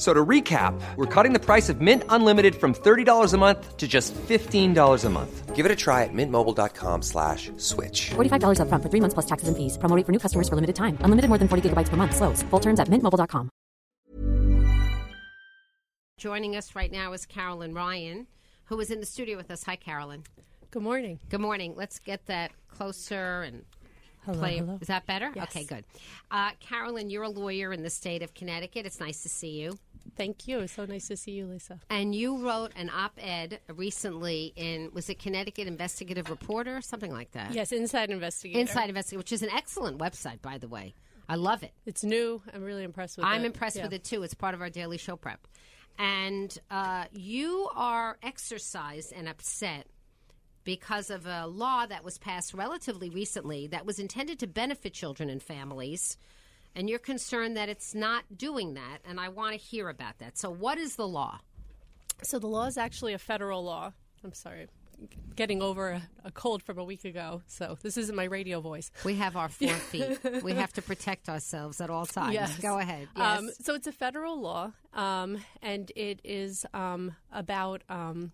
F- So to recap, we're cutting the price of Mint Unlimited from $30 a month to just $15 a month. Give it a try at mintmobile.com slash switch. $45 upfront for three months plus taxes and fees. Promo rate for new customers for limited time. Unlimited more than 40 gigabytes per month. Slows. Full terms at mintmobile.com. Joining us right now is Karolyn Ryan, who is in the studio with us. Hi, Karolyn. Good morning. Good morning. Let's get that closer and Hello, play. hello. Is that better? Yes. Okay, good. Uh, Karolyn, you're a lawyer in the state of Connecticut. It's nice to see you. Thank you. It's so nice to see you, Lisa. And you wrote an op-ed recently in was it Connecticut Investigative Reporter, or something like that? Yes, Inside Investigator. Inside Investigative, which is an excellent website, by the way. I love it. It's new. I'm really impressed with it. I'm impressed Yeah. with it too. It's part of our daily show prep. And uh, you are exercised and upset because of a law that was passed relatively recently that was intended to benefit children and families. And you're concerned that it's not doing that. And I want to hear about that. So, what is the law? So the law is actually a federal law. I'm sorry. Getting over a, a cold from a week ago, so this isn't my radio voice. We have our four feet. We have to protect ourselves at all times. Yes. Go ahead. Yes. Um, so it's a federal law, um, and it is um, about um,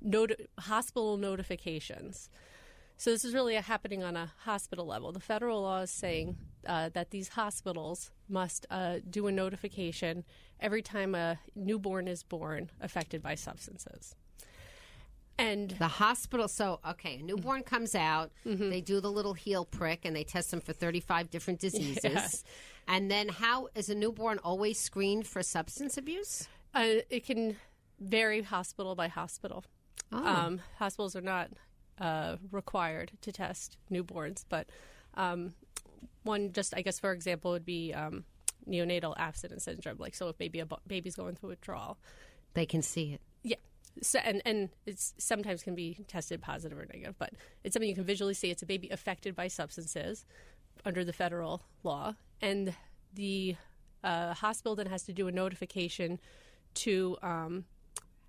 noti- hospital notifications. So this is really happening on a hospital level. The federal law is saying uh, that these hospitals must uh, do a notification every time a newborn is born affected by substances. And The hospital, so okay, a newborn comes out, they do the little heel prick, and they test them for 35 different diseases. And then, how is a newborn always screened for substance abuse? uh, it can vary hospital by hospital. Oh. Um, hospitals are not uh, required to test newborns, but um, one just, I guess, for example, would be um, neonatal abstinence syndrome. Like, so if maybe a bu- baby's going through withdrawal, They can see it. yeah. So, and and it's sometimes can be tested positive or negative, but it's something you can visually see. It's a baby affected by substances under the federal law, and the uh, hospital then has to do a notification to um,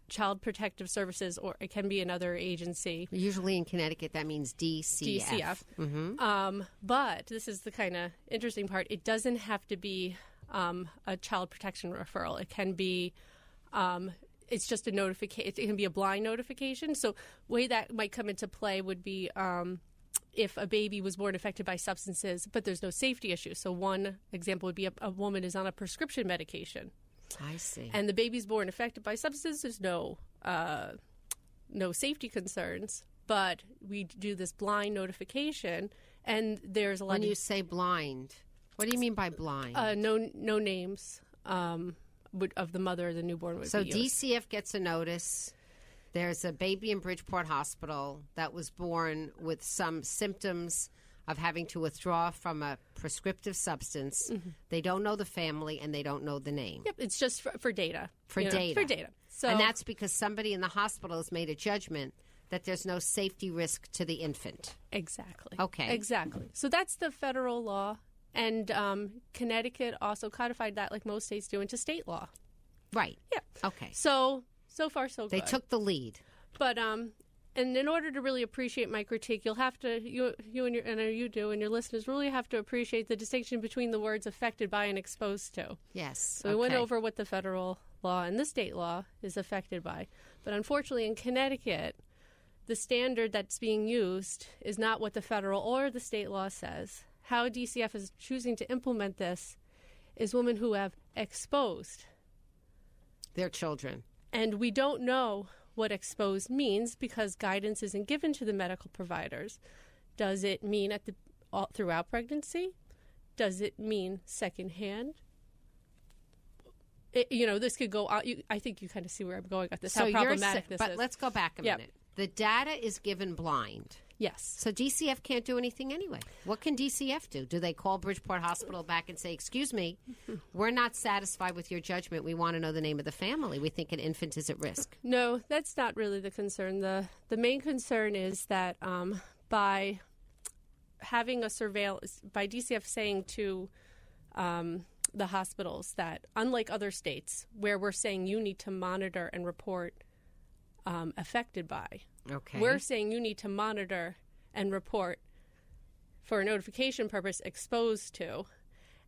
Child Protective Services, or it can be another agency. Usually in Connecticut, that means DCF. DCF. Mm-hmm. Um, but this is the kind of interesting part. It doesn't have to be um, a child protection referral. It can be. Um, it's just a notification. It can be a blind notification. So, way that might come into play would be um, if a baby was born affected by substances, but there's no safety issue. So, one example would be a, a woman is on a prescription medication, I see. and the baby's born affected by substances. There's no uh, no safety concerns, but we do this blind notification, and there's a lot when of you say blind, what do you mean by blind? uh, no no names um, of the mother of the newborn would so. DCF gets a notice. There's a baby in Bridgeport Hospital that was born with some symptoms of having to withdraw from a prescriptive substance. They don't know the family and they don't know the name. Mm-hmm. Yep, it's just for, for data. For you know, data. For data. So and that's because somebody in the hospital has made a judgment that there's no safety risk to the infant. exactly Okay. Exactly. So that's the federal law, and um, Connecticut also codified that, like most states do, into state law. Right. Yeah. Okay. So so far so good. They took the lead. But um, and in order to really appreciate my critique, you'll have to you you and your and you do and your listeners really have to appreciate the distinction between the words affected by and exposed to. Yes. So we went over what the federal law and the state law is affected by. But unfortunately, in Connecticut, the standard that's being used is not what the federal or the state law says. How DCF is choosing to implement this is women who have exposed. Their children. And we don't know what exposed means because guidance isn't given to the medical providers. Does it mean at the all, throughout pregnancy? Does it mean secondhand? It, you know, this could go out. You, I think you kind of see where I'm going at this. So how problematic this but is. But let's go back a Yep. minute. The data is given blind. Yes. So DCF can't do anything anyway. What can DCF do? Do they call Bridgeport Hospital back and say, "Excuse me, we're not satisfied with your judgment. We want to know the name of the family. We think an infant is at risk." No, that's not really the concern. the The main concern is that um, by having a surveillance, by DCF saying to um, the hospitals that, unlike other states where we're saying you need to monitor and report um, affected by, Okay. we're saying you need to monitor and report for a notification purpose exposed to.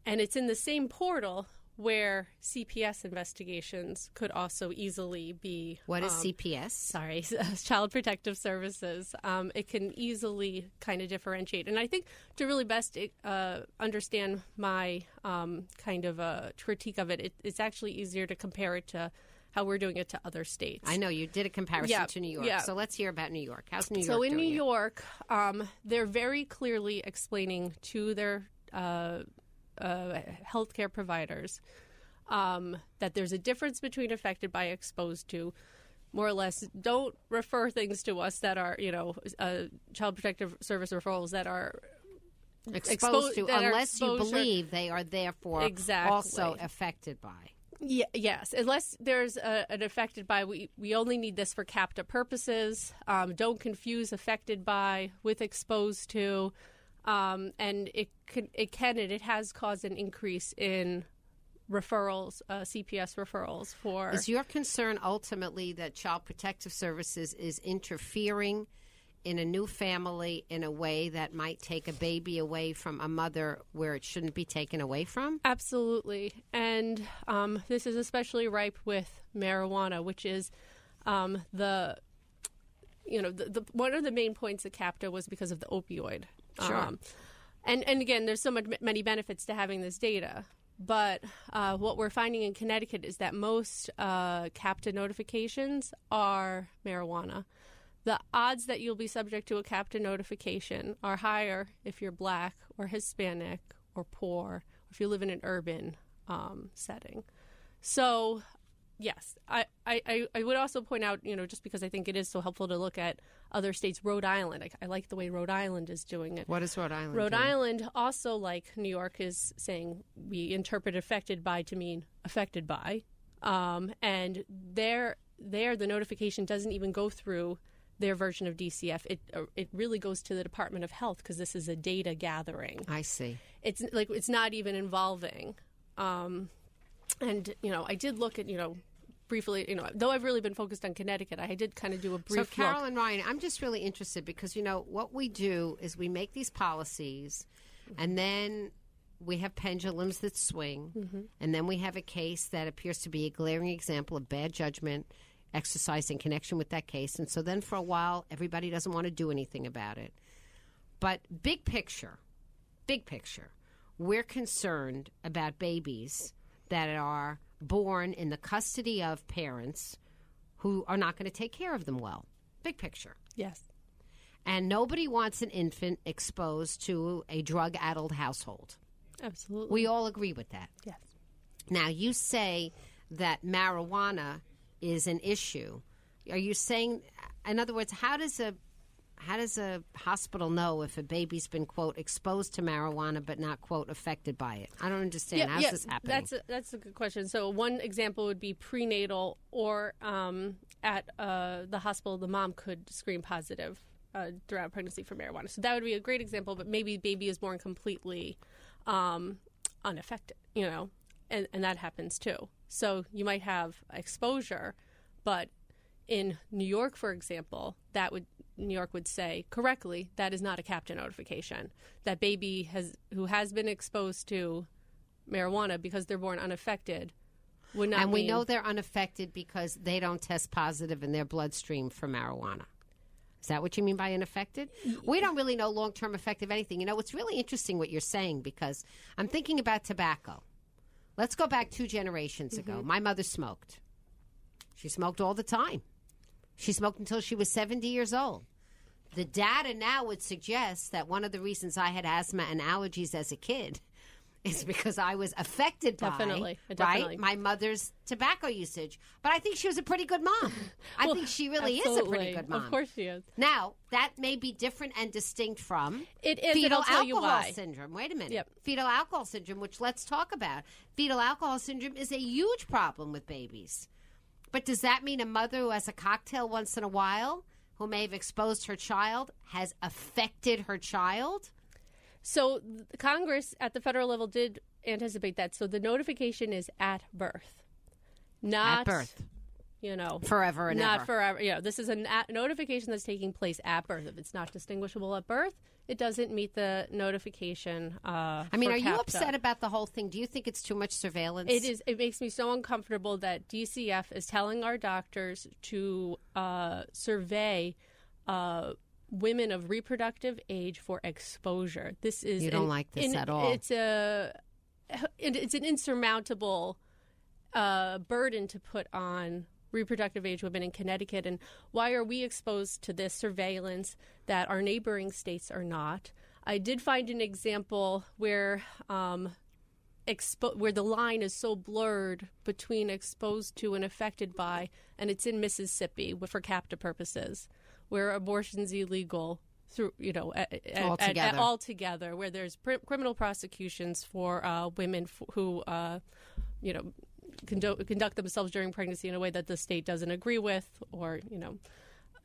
And it's in the same portal where CPS investigations could also easily be. what is um, CPS? Sorry, Child Protective Services. Um, it can easily kind of differentiate. And I think to really best uh, understand my um, kind of a critique of it, it, it's actually easier to compare it to how we're doing it to other states. I know you did a comparison Yeah, to New York. yeah. So let's hear about New York. How's New York? So in New it? York, um, they're very clearly explaining to their uh, uh, healthcare providers um, that there's a difference between affected by exposed to. More or less, don't refer things to us that are, you know, uh, child protective service referrals that are exposed expo- to, unless you believe they are therefore Exactly. also affected by. Yeah, yes, unless there's a, an affected by, we, we only need this for CAPTA purposes. Um, don't confuse affected by with exposed to. Um, and it can, it can and it has caused an increase in referrals, uh, CPS referrals for. Is your concern ultimately that Child Protective Services is interfering in a new family in a way that might take a baby away from a mother where it shouldn't be taken away from? Absolutely. And um, this is especially ripe with marijuana, which is um, the, you know, the, the, one of the main points of CAPTA was because of the opioid. Sure. Um, and, and again, there's so much, many benefits to having this data. But uh, what we're finding in Connecticut is that most uh, CAPTA notifications are marijuana. The odds that you'll be subject to a CAPTA notification are higher if you're black or Hispanic or poor, or if you live in an urban um, setting. So, yes, I, I, I- I would also point out, you know, just because I think it is so helpful to look at other states, Rhode Island. I, I like the way Rhode Island is doing it. What is Rhode Island? Rhode doing? Island also, like New York, is saying we interpret affected by to mean affected by, um, and there, there the notification doesn't even go through their version of DCF. It uh, it really goes to the Department of Health because this is a data gathering. I see. It's like it's not even involving, um, and you know I did look at you know briefly you know though I've really been focused on Connecticut, I did kind of do a So, brief look. Karolyn Ryan, I'm just really interested because, you know, what we do is we make these policies and then we have pendulums that swing, Mm-hmm. and then we have a case that appears to be a glaring example of bad judgment exercised in connection with that case. And so then for a while, everybody doesn't want to do anything about it. But big picture, big picture, we're concerned about babies that are born in the custody of parents who are not going to take care of them well. Big picture. yes, And nobody wants an infant exposed to a drug addled household. absolutely. We all agree with that. yes. Now, you say that marijuana is an issue. Are you saying, in other words, how does a how does a hospital know if a baby's been quote exposed to marijuana but not quote affected by it? I don't understand. How's this happening? That's a, that's a good question. So one example would be prenatal, or um, at uh, the hospital, the mom could screen positive uh, throughout pregnancy for marijuana. So that would be a great example. But maybe baby is born completely um, unaffected, you know, and, and that happens too. So you might have exposure, but in New York, for example, that would New York would say correctly that is not a CAPTA notification. That baby has who has been exposed to marijuana because they're born unaffected would not and we mean- know they're unaffected because they don't test positive in their bloodstream for marijuana. Is that what you mean by unaffected? We don't really know long term effect of anything. You know, it's really interesting what you're saying because I'm thinking about tobacco. Let's go back two generations Mm-hmm. ago. My mother smoked. She smoked all the time. She smoked until she was 70 years old. The data now would suggest that one of the reasons I had asthma and allergies as a kid is because I was affected by Definitely, right my mother's tobacco usage. But I think she was a pretty good mom. I Well, think she really is a pretty good mom. Of course she is. Now that may be different and distinct from It is, fetal I'll tell you alcohol syndrome. Wait a minute. Yep. Fetal alcohol syndrome, which let's talk about. Fetal alcohol syndrome is a huge problem with babies. But does that mean a mother who has a cocktail once in a while, who may have exposed her child, has affected her child? So Congress at the federal level did anticipate that. So the notification is at birth, not At birth. You know, Forever and not ever. forever. Yeah, this is a notification that's taking place at birth. If it's not distinguishable at birth, it doesn't meet the notification. Uh, I mean, are you upset about the whole thing? Do you think it's too much surveillance? It is. It makes me so uncomfortable that DCF is telling our doctors to uh, survey uh, women of reproductive age for exposure. This is You don't an- like this in- at all. It's a. it- It's an insurmountable uh, burden to put on reproductive age women in Connecticut. And why are we exposed to this surveillance that our neighboring states are not? I did find an example where um, expo- where the line is so blurred between exposed to and affected by, and it's in Mississippi for CAPTA purposes, where abortion's illegal through you know at, at- altogether, where there's pr- criminal prosecutions for uh, women f- who uh, you know condo- conduct themselves during pregnancy in a way that the state doesn't agree with, or you know.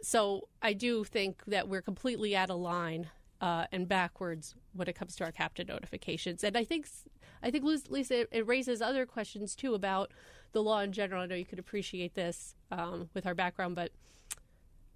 So I do think that we're completely out of line uh, and backwards when it comes to our CAPTA notifications, and I think I think Lisa, it, it raises other questions too about the law in general. I know you could appreciate this um, with our background, but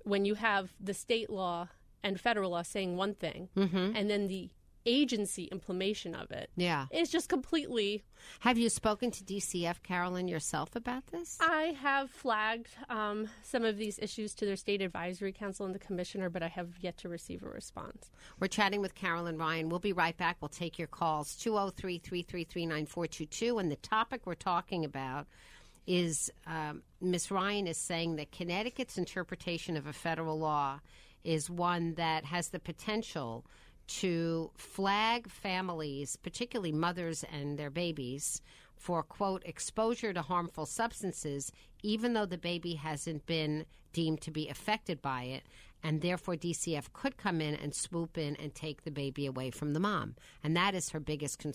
when you have the state law and federal law saying one thing, and then the agency implementation of it, Yeah. it's just completely Have you spoken to DCF, Karolyn, yourself about this? I have flagged um, some of these issues to their state advisory council and the commissioner, but I have yet to receive a response. We're chatting with Karolyn Ryan. We'll be right back. We'll take your calls 203 333 9422. And the topic we're talking about is um, Ms. Ryan is saying that Connecticut's interpretation of a federal law is one that has the potential to flag families, particularly mothers and their babies, for quote exposure to harmful substances, even though the baby hasn't been deemed to be affected by it, and therefore DCF could come in and swoop in and take the baby away from the mom, and that is her biggest concern.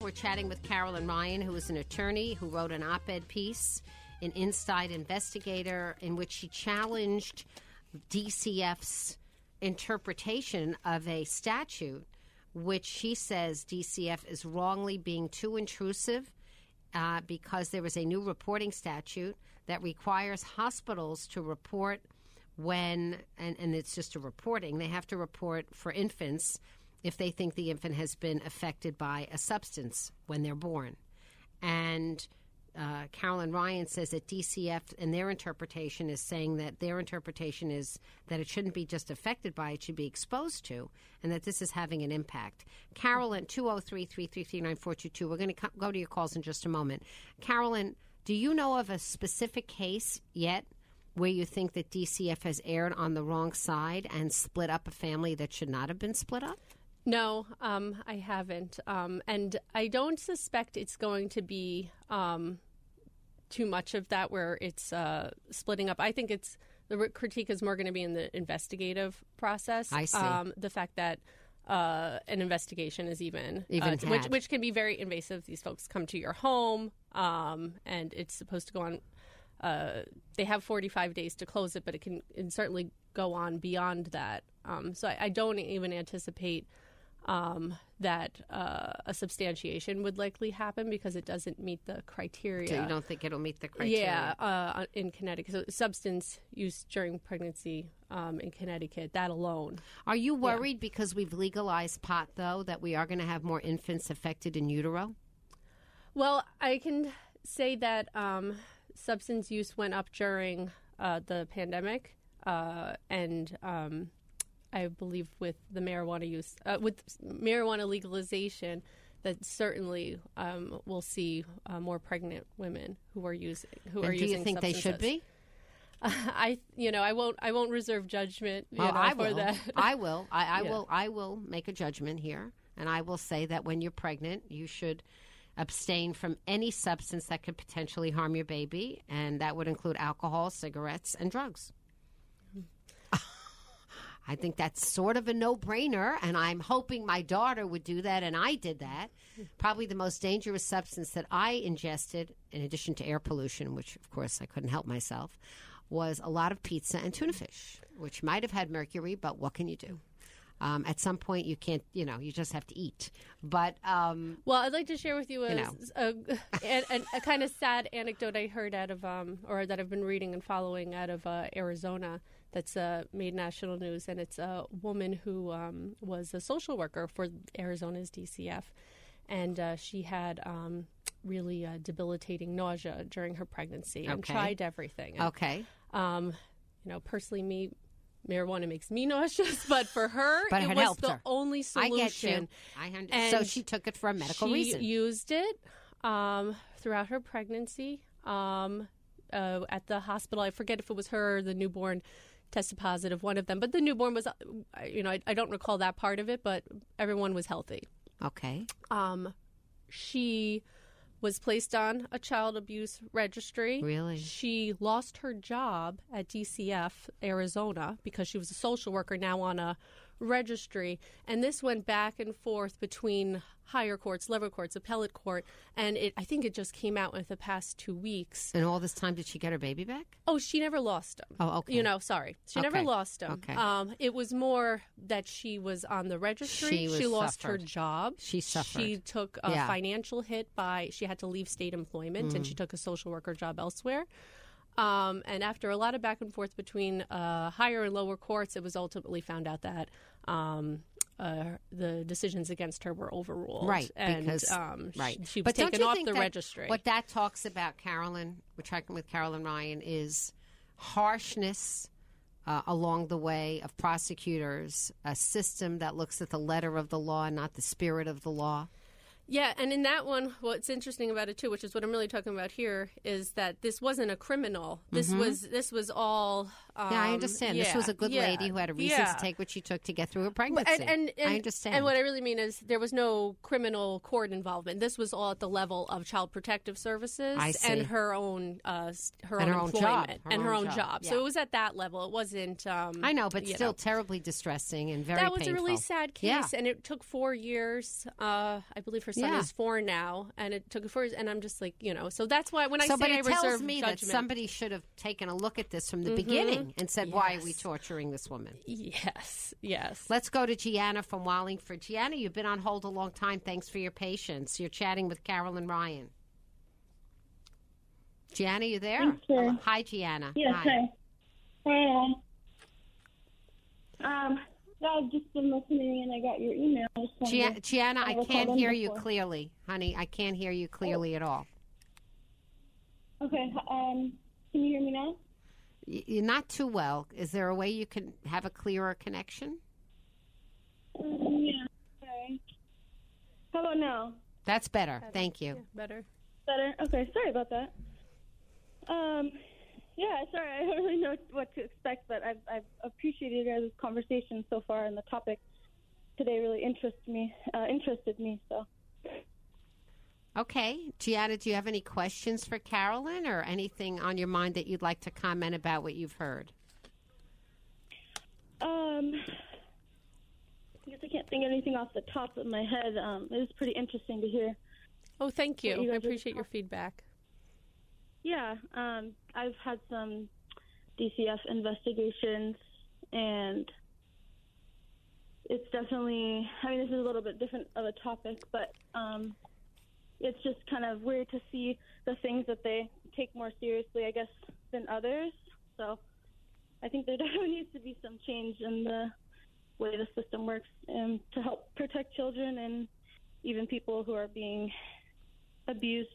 We're chatting with Karolyn Ryan, who is an attorney who wrote an op ed piece in Inside Investigator in which she challenged DCF's interpretation of a statute, which she says DCF is wrongly being too intrusive uh, because there is a new reporting statute that requires hospitals to report when, and, and it's just a reporting, they have to report for infants if they think the infant has been affected by a substance when they're born. And uh, Karolyn Ryan says that DCF and their interpretation is saying that their interpretation is that it shouldn't be just affected by, it should be exposed to, and that this is having an impact. Karolyn, 203 333 9422. We're going to go to your calls in just a moment. Karolyn, do you know of a specific case yet where you think that DCF has erred on the wrong side and split up a family that should not have been split up? No, um, I haven't. Um, and I don't suspect it's going to be um, too much of that where it's uh, splitting up. I think it's the critique is more going to be in the investigative process. I see. Um, the fact that uh, an investigation is even, Even uh, which, which can be very invasive. These folks come to your home, um, and it's supposed to go on. Uh, they have 45 days to close it, but it can, it certainly go on beyond that. Um, so I, I don't even anticipate um, that uh, a substantiation would likely happen because it doesn't meet the criteria. So you don't think it'll meet the criteria? Yeah, uh, in Connecticut. So substance use during pregnancy um, in Connecticut, that alone. Are you worried because we've legalized pot, though, that we are going to have more infants affected in utero? Well, I can say that um, substance use went up during uh, the pandemic, uh, and um, I believe with the marijuana use, uh, with marijuana legalization, that certainly um, we'll see uh, more pregnant women who are using who And are do using. you think they should substances. be? I, you know, I won't. I won't reserve judgment. Well, know, I for will. that. I will. I, I Yeah. will. I will make a judgment here, and I will say that when you're pregnant, you should abstain from any substance that could potentially harm your baby, and that would include alcohol, cigarettes, and drugs. I think that's sort of a no-brainer, and I'm hoping my daughter would do that, and I did that. Probably the most dangerous substance that I ingested, in addition to air pollution, which of course I couldn't help myself, was a lot of pizza and tuna fish, which might have had mercury, but what can you do? Um, at some point, you can't, you know, you just have to eat. But um, Well, I'd like to share with you a, know. a, a, a, a kind of sad anecdote I heard out of, um, or that I've been reading and following out of uh, Arizona that's uh, made national news. And it's a woman who um, was a social worker for Arizona's DCF. And uh, she had um, really uh, debilitating nausea during her pregnancy and Okay. tried everything. And, okay, um, you know, personally, me. Marijuana makes me nauseous, but for her, But it it was the her. only I solution. get you. I so she took it for a medical reason. she reason. used it um, throughout her pregnancy um, uh, at the hospital. I forget if it was her or the newborn tested positive, one of them. But the newborn was, uh, you know, I, I don't recall that part of it, but everyone was healthy. okay, Um, she was placed on a child abuse registry. Really? She lost her job at DCF Arizona because she was a social worker now on a registry. And this went back and forth between higher courts, lower courts, appellate court, and it I think it just came out in the past two weeks. and all this time, did she get her baby back? Oh, she never lost him. Oh, okay. You know, sorry, she never lost him. Okay. Um, it was more that she was on the registry. She was lost her job. She suffered. She took a Yeah. financial hit by she had to leave state employment and she Mm. took a social worker job elsewhere. Um, and after a lot of back and forth between uh, higher and lower courts, it was ultimately found out that um, uh, the decisions against her were overruled. Right, and because um, right. she was but don't taken you off think the that registry. What that talks about, Karolyn, we're talking with Karolyn Ryan, is harshness uh, along the way of prosecutors, a system that looks at the letter of the law, and not the spirit of the law. Yeah, and in that one, what's interesting about it too, which is what I'm really talking about here, is that this wasn't a criminal. This mm-hmm. was this was all. Um, yeah, I understand. this was a good yeah, lady who had a reason yeah. to take what she took to get through her pregnancy. And, and, and, I understand. And what I really mean is there was no criminal court involvement. This was all at the level of Child Protective Services I and her own uh, her And own her own employment job. Her and her own job, job. So it was at that level. It wasn't. Um, I know, but still know. terribly distressing and very that was painful. a really sad case, Yeah. and it took four years. Uh, I believe her son Yeah. is four now, and it took four years. And I'm just like, you know, so that's why when I so, say but I it reserve tells me judgment, that somebody should have taken a look at this from the beginning and said, "Why are we torturing this woman?" yes, yes. Let's go to Gianna from Wallingford. Gianna, you've been on hold a long time. Thanks for your patience. You're chatting with Karolyn Ryan. Gianna, you there? Thank you. Hi, Gianna. Yes, Hi. hi. Hi. Um, yeah, I've just been listening and I got your email. I Gia- Gianna, I never can't called in hear you clearly, honey. I can't hear you clearly at all. Okay. Um, can you hear me now? You're not too well. Is there a way you can have a clearer connection? Yeah. Okay. How about now? That's better. Thank you. Better. Better. Okay. Sorry about that. Um, yeah. Sorry, I don't really know what to expect, but I've I've appreciated your guys' conversation so far, and the topic today really interests me. Uh, interested me. So. Okay. Gianna, do you have any questions for Karolyn or anything on your mind that you'd like to comment about what you've heard? Um, I guess I can't think of anything off the top of my head. Um, it was pretty interesting to hear. Oh, thank you. You I appreciate your feedback. Yeah, um, I've had some DCF investigations, and it's definitely. I mean, this is a little bit different of a topic, but um, it's just kind of weird to see the things that they take more seriously, I guess, than others. So, I think there definitely needs to be some change in the way the system works um, to help protect children and even people who are being abused.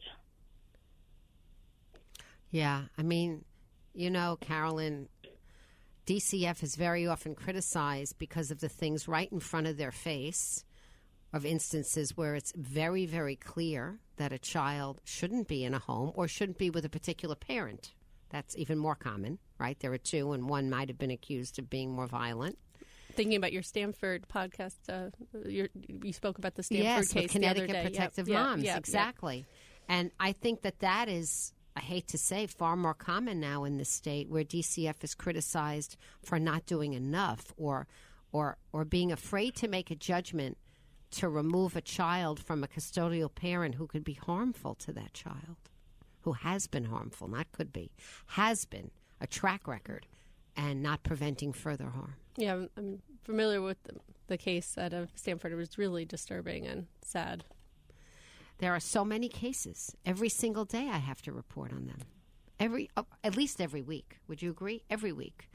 Yeah, I mean, you know, Karolyn, DCF is very often criticized because of the things right in front of their face, of instances where it's very, very clear that a child shouldn't be in a home or shouldn't be with a particular parent. That's even more common, right? There are two, and one might have been accused of being more violent. Thinking about your Stamford podcast, uh, your, you spoke about the Stamford yes, case Connecticut the other day. Protective Yep, yep, Moms, yep, yep. exactly. And I think that that is, I hate to say, far more common now in the state where DCF is criticized for not doing enough or, or, or being afraid to make a judgment to remove a child from a custodial parent who could be harmful to that child, who has been harmful, not could be, has been a track record, and not preventing further harm. Yeah, I'm, I'm familiar with the, the case out of Stamford. It was really disturbing and sad. There are so many cases. Every single day I have to report on them. Every uh, at least every week. Would you agree? Every week.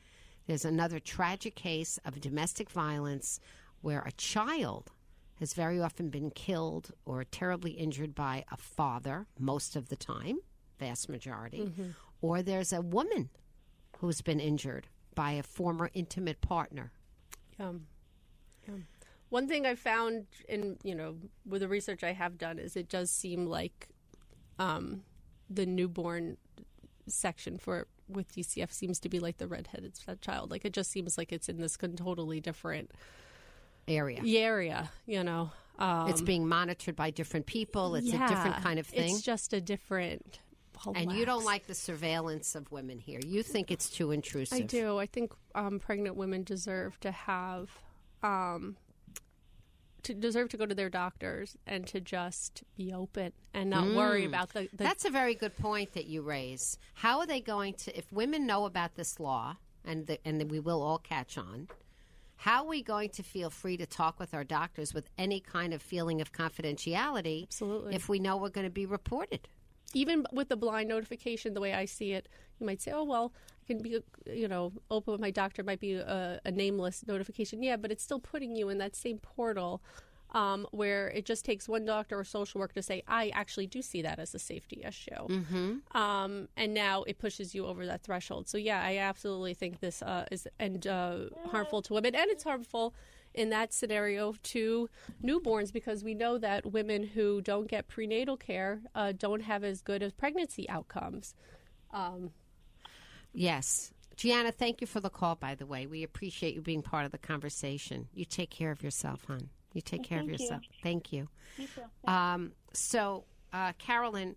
There's another tragic case of domestic violence where a child has very often been killed or terribly injured by a father most of the time, vast majority, or there's a woman who's been injured by a former intimate partner. Yeah. One thing I found in you know with the research I have done is it does seem like um, the newborn section for with DCF seems to be like the redheaded child. Like it just seems like it's in this totally different Area. The area. You know, um, it's being monitored by different people. It's a different kind of thing. It's just a different. And you don't like the surveillance of women here. You think it's too intrusive. I do. I think um, pregnant women deserve to have, um, to deserve to go to their doctors and to just be open and not worry about the. the That's a very good point that you raise. How are they going to, if women know about this law, and the, and we will all catch on, how are we going to feel free to talk with our doctors with any kind of feeling of confidentiality? Absolutely. If we know we're going to be reported. even with the blind notification, the way I see it, you might say, "Oh well, I can be, you know, open with my doctor." Might be a, a nameless notification, yeah, but it's still putting you in that same portal um, where it just takes one doctor or social worker to say, "I actually do see that as a safety issue," mm-hmm. um, and now it pushes you over that threshold. So yeah, I absolutely think this uh, is and uh, harmful to women, and it's harmful in that scenario to newborns because we know that women who don't get prenatal care uh, don't have as good as pregnancy outcomes. Um, Yes. Gianna, thank you for the call, by the way. We appreciate you being part of the conversation. You take care of yourself, hon. You take care of Thank you. yourself. Thank you. You. Um, so, uh, Karolyn,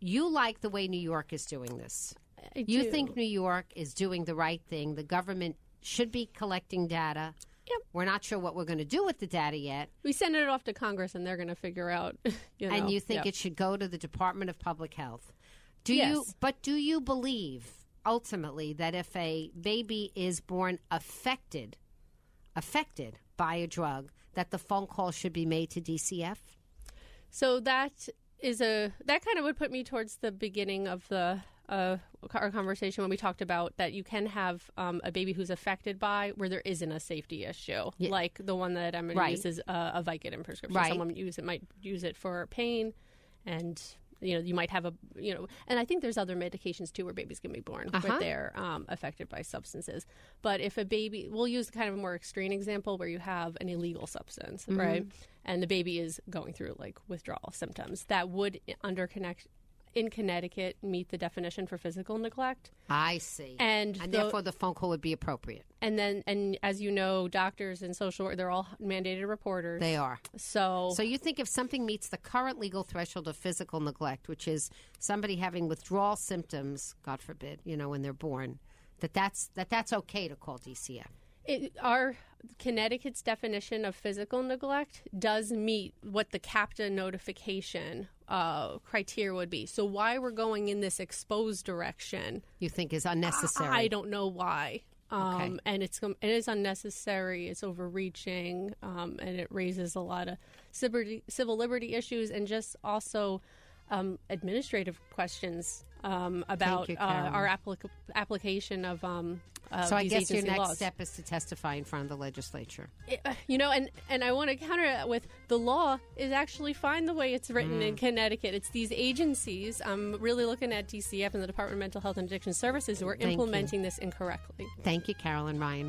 you like the way New York is doing this. I You do. think New York is doing the right thing. The government should be collecting data. Yep. We're not sure what we're going to do with the data yet. we send it off to Congress and they're going to figure out. You know, and you think yeah. it should go to the Department of Public Health. Do you but do you believe ultimately that if a baby is born affected affected by a drug that the phone call should be made to DCF? So that is a that kind of would put me towards the beginning of the uh, our conversation when we talked about that you can have um, a baby who's affected by where there isn't a safety issue, Yeah. like the one that Emily Right. uses uh, a Vicodin prescription. Right. Someone use it might use it for pain, and You know, you might have a, you know, and I think there's other medications too where babies can be born Uh-huh. where they're um, affected by substances. But if a baby, we'll use kind of a more extreme example where you have an illegal substance, Mm-hmm. right? And the baby is going through like withdrawal symptoms that would, under connect in Connecticut, meet the definition for physical neglect. I see. And and the- therefore the phone call would be appropriate. And then, and as you know, doctors and social they're all mandated reporters. They are. So, So you think if something meets the current legal threshold of physical neglect, which is somebody having withdrawal symptoms, God forbid, you know, when they're born, that that's that that's okay to call DCF. it, our Connecticut's definition of physical neglect does meet what the CAPTA notification uh, criteria would be. So why we're going in this exposed direction, You think is unnecessary. I, I don't know why. Um, Okay. And it's it is unnecessary. It's overreaching, um, and it raises a lot of civil liberty, civil liberty issues, and just also um, administrative questions um, about you, uh, our applic- application of. Um, uh, So I guess your next laws. step is to testify in front of the legislature. it- uh, you know, and and I want to counter that with the law is actually fine the way it's written Mm. in Connecticut. It's these agencies. I'm really looking at DCF and the Department of Mental Health and Addiction Services who are Thank you. implementing this incorrectly. Thank you, Karolyn Ryan.